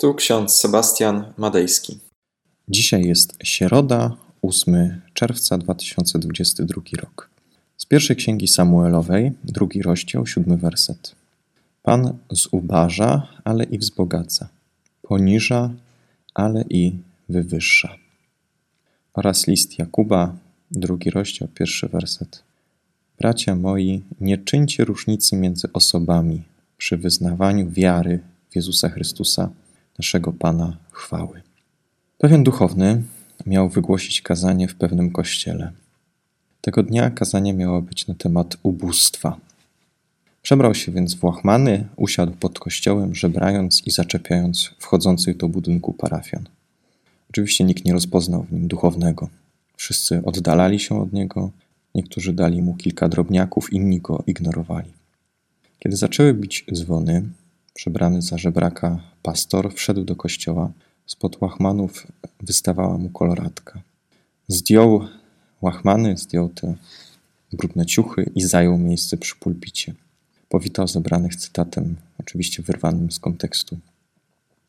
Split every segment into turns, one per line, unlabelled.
Tu ksiądz Sebastian Madejski.
Dzisiaj jest środa, 8 czerwca 2022 rok. Z pierwszej księgi Samuelowej, drugi rozdział, siódmy werset. Pan zubaża, ale i wzbogaca, poniża, ale i wywyższa. Oraz list Jakuba, drugi rozdział, pierwszy werset. Bracia moi, nie czyńcie różnicy między osobami przy wyznawaniu wiary w Jezusa Chrystusa, naszego Pana chwały. Pewien duchowny miał wygłosić kazanie w pewnym kościele. Tego dnia kazanie miało być na temat ubóstwa. Przebrał się więc w łachmany, usiadł pod kościołem, żebrając i zaczepiając wchodzących do budynku parafian. Oczywiście nikt nie rozpoznał w nim duchownego. Wszyscy oddalali się od niego, niektórzy dali mu kilka drobniaków, inni go ignorowali. Kiedy zaczęły bić dzwony, przebrany za żebraka pastor wszedł do kościoła. Spod łachmanów wystawała mu koloratka. Zdjął łachmany, zdjął te brudne ciuchy i zajął miejsce przy pulpicie. Powitał zebranych cytatem, oczywiście wyrwanym z kontekstu.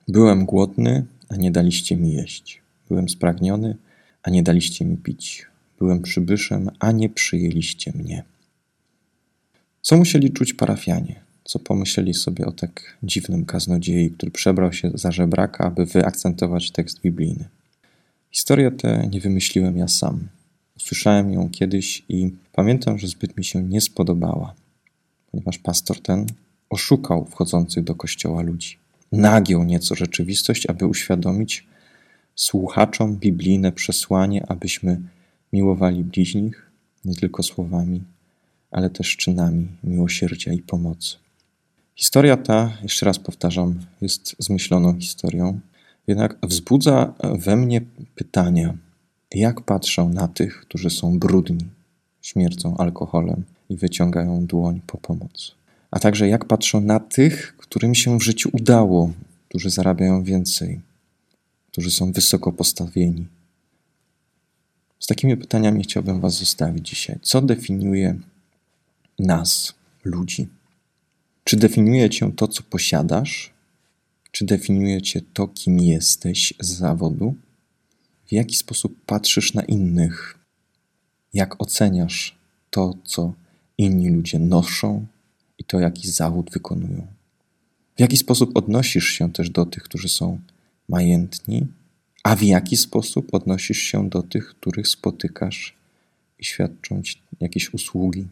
Byłem głodny, a nie daliście mi jeść. Byłem spragniony, a nie daliście mi pić. Byłem przybyszem, a nie przyjęliście mnie. Co musieli czuć parafianie? Co pomyśleli sobie o tak dziwnym kaznodziei, który przebrał się za żebraka, aby wyakcentować tekst biblijny? Historię tę nie wymyśliłem ja sam. Usłyszałem ją kiedyś i pamiętam, że zbyt mi się nie spodobała, ponieważ pastor ten oszukał wchodzących do kościoła ludzi. Nagiął nieco rzeczywistość, aby uświadomić słuchaczom biblijne przesłanie, abyśmy miłowali bliźnich nie tylko słowami, ale też czynami miłosierdzia i pomocy. Historia ta, jeszcze raz powtarzam, jest zmyśloną historią, jednak wzbudza we mnie pytania, jak patrzą na tych, którzy są brudni, śmiercą alkoholem i wyciągają dłoń po pomoc. A także jak patrzą na tych, którym się w życiu udało, którzy zarabiają więcej, którzy są wysoko postawieni. Z takimi pytaniami chciałbym Was zostawić dzisiaj. Co definiuje nas, ludzi? Czy definiuje cię to, co posiadasz? Czy definiuje cię to, kim jesteś z zawodu? W jaki sposób patrzysz na innych? Jak oceniasz to, co inni ludzie noszą i to, jaki zawód wykonują? W jaki sposób odnosisz się też do tych, którzy są majętni, a w jaki sposób odnosisz się do tych, których spotykasz i świadczą ci jakieś usługi?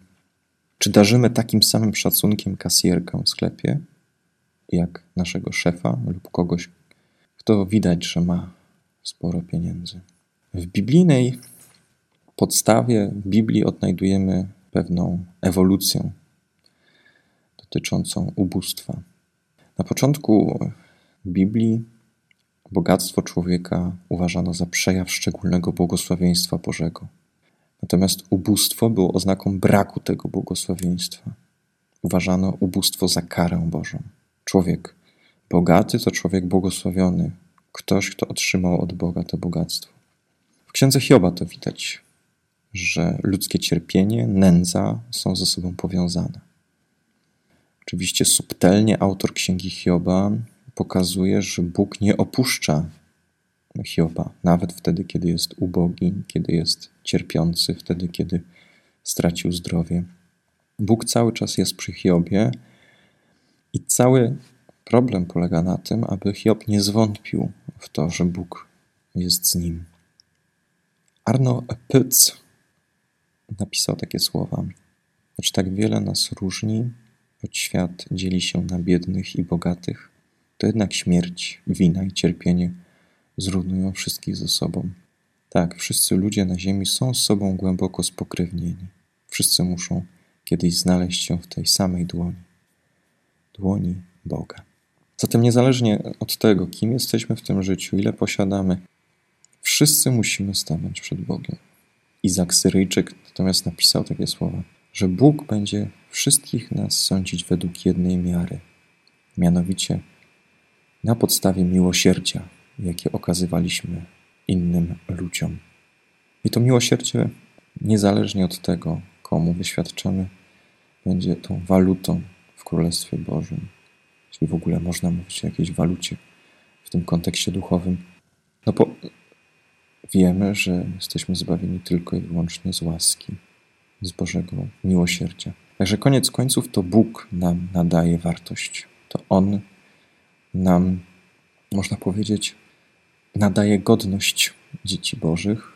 Czy darzymy takim samym szacunkiem kasjerkę w sklepie, jak naszego szefa lub kogoś, kto widać, że ma sporo pieniędzy? W biblijnej podstawie Biblii odnajdujemy pewną ewolucję dotyczącą ubóstwa. Na początku Biblii bogactwo człowieka uważano za przejaw szczególnego błogosławieństwa Bożego. Natomiast ubóstwo było oznaką braku tego błogosławieństwa. Uważano ubóstwo za karę Bożą. Człowiek bogaty to człowiek błogosławiony, ktoś, kto otrzymał od Boga to bogactwo. W księdze Hioba to widać, że ludzkie cierpienie, nędza są ze sobą powiązane. Oczywiście subtelnie autor księgi Hioba pokazuje, że Bóg nie opuszcza Hioba, nawet wtedy, kiedy jest ubogi, kiedy jest cierpiący, wtedy, kiedy stracił zdrowie. Bóg cały czas jest przy Hiobie i cały problem polega na tym, aby Hiob nie zwątpił w to, że Bóg jest z nim. Arno Pyc napisał takie słowa: Choć tak wiele nas różni, choć świat dzieli się na biednych i bogatych, to jednak śmierć, wina i cierpienie zrównują wszystkich ze sobą. Tak, wszyscy ludzie na ziemi są z sobą głęboko spokrewnieni. Wszyscy muszą kiedyś znaleźć się w tej samej dłoni dłoni Boga. Zatem, niezależnie od tego, kim jesteśmy w tym życiu, ile posiadamy, wszyscy musimy stanąć przed Bogiem. Izak Syryjczyk natomiast napisał takie słowa, że Bóg będzie wszystkich nas sądzić według jednej miary, mianowicie na podstawie miłosierdzia, jakie okazywaliśmy innym ludziom. I to miłosierdzie, niezależnie od tego, komu wyświadczamy, będzie tą walutą w Królestwie Bożym. Jeśli w ogóle można mówić o jakiejś walucie w tym kontekście duchowym? No bo wiemy, że jesteśmy zbawieni tylko i wyłącznie z łaski, z Bożego miłosierdzia. Także koniec końców to Bóg nam nadaje wartość. To On nam, można powiedzieć, nadaje godność dzieci Bożych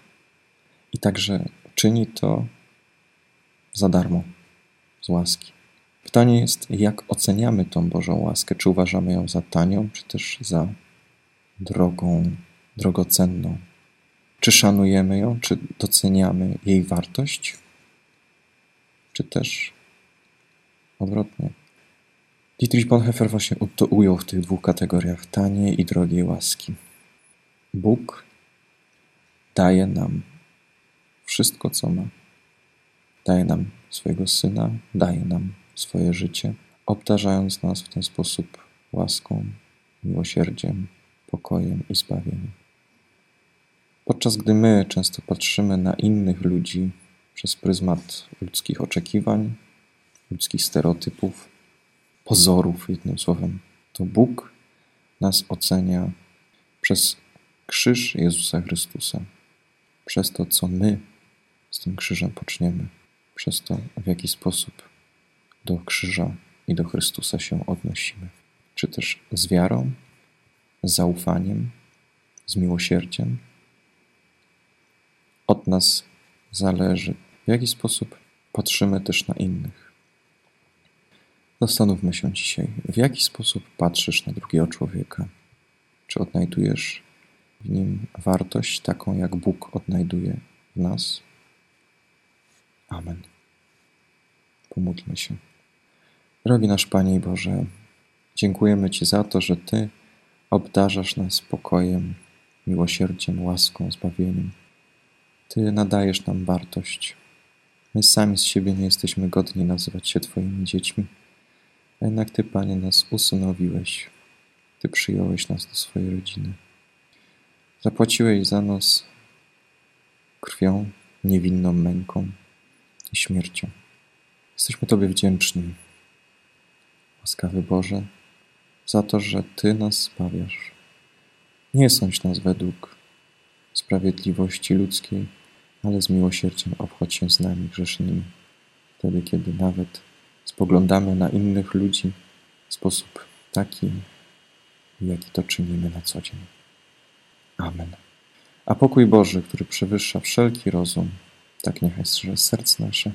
i także czyni to za darmo, z łaski. Pytanie jest, jak oceniamy tą Bożą łaskę? Czy uważamy ją za tanią, czy też za drogą, drogocenną? Czy szanujemy ją, czy doceniamy jej wartość, czy też odwrotnie? Dietrich Bonhoeffer właśnie to ujął w tych dwóch kategoriach taniej i drogiej łaski. Bóg daje nam wszystko, co ma. Daje nam swojego Syna, daje nam swoje życie, obdarzając nas w ten sposób łaską, miłosierdziem, pokojem i zbawieniem. Podczas gdy my często patrzymy na innych ludzi przez pryzmat ludzkich oczekiwań, ludzkich stereotypów, pozorów, jednym słowem, to Bóg nas ocenia przez krzyż Jezusa Chrystusa, przez to, co my z tym krzyżem poczniemy, przez to, w jaki sposób do krzyża i do Chrystusa się odnosimy. Czy też z wiarą, z zaufaniem, z miłosierdziem. Od nas zależy, w jaki sposób patrzymy też na innych. Zastanówmy się dzisiaj, w jaki sposób patrzysz na drugiego człowieka. Czy odnajdujesz w nim wartość taką, jak Bóg odnajduje w nas? Amen. Pomódlmy się. Drogi nasz Panie Boże, dziękujemy Ci za to, że Ty obdarzasz nas spokojem, miłosierdziem, łaską, zbawieniem. Ty nadajesz nam wartość. My sami z siebie nie jesteśmy godni nazywać się Twoimi dziećmi, a jednak Ty, Panie, nas usynowiłeś. Ty przyjąłeś nas do swojej rodziny. Zapłaciłeś za nas krwią, niewinną męką i śmiercią. Jesteśmy Tobie wdzięczni, łaskawy Boże, za to, że Ty nas zbawiasz. Nie sądź nas według sprawiedliwości ludzkiej, ale z miłosierdziem obchodź się z nami grzesznymi, wtedy kiedy nawet spoglądamy na innych ludzi w sposób taki, jaki to czynimy na co dzień. Amen. A pokój Boży, który przewyższa wszelki rozum, tak niechaj strzeże serc nasze,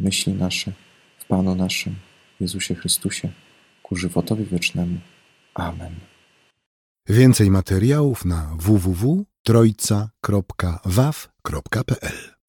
myśli nasze w Panu naszym, Jezusie Chrystusie, ku żywotowi wiecznemu. Amen.
Więcej materiałów na www.trojca.waw.pl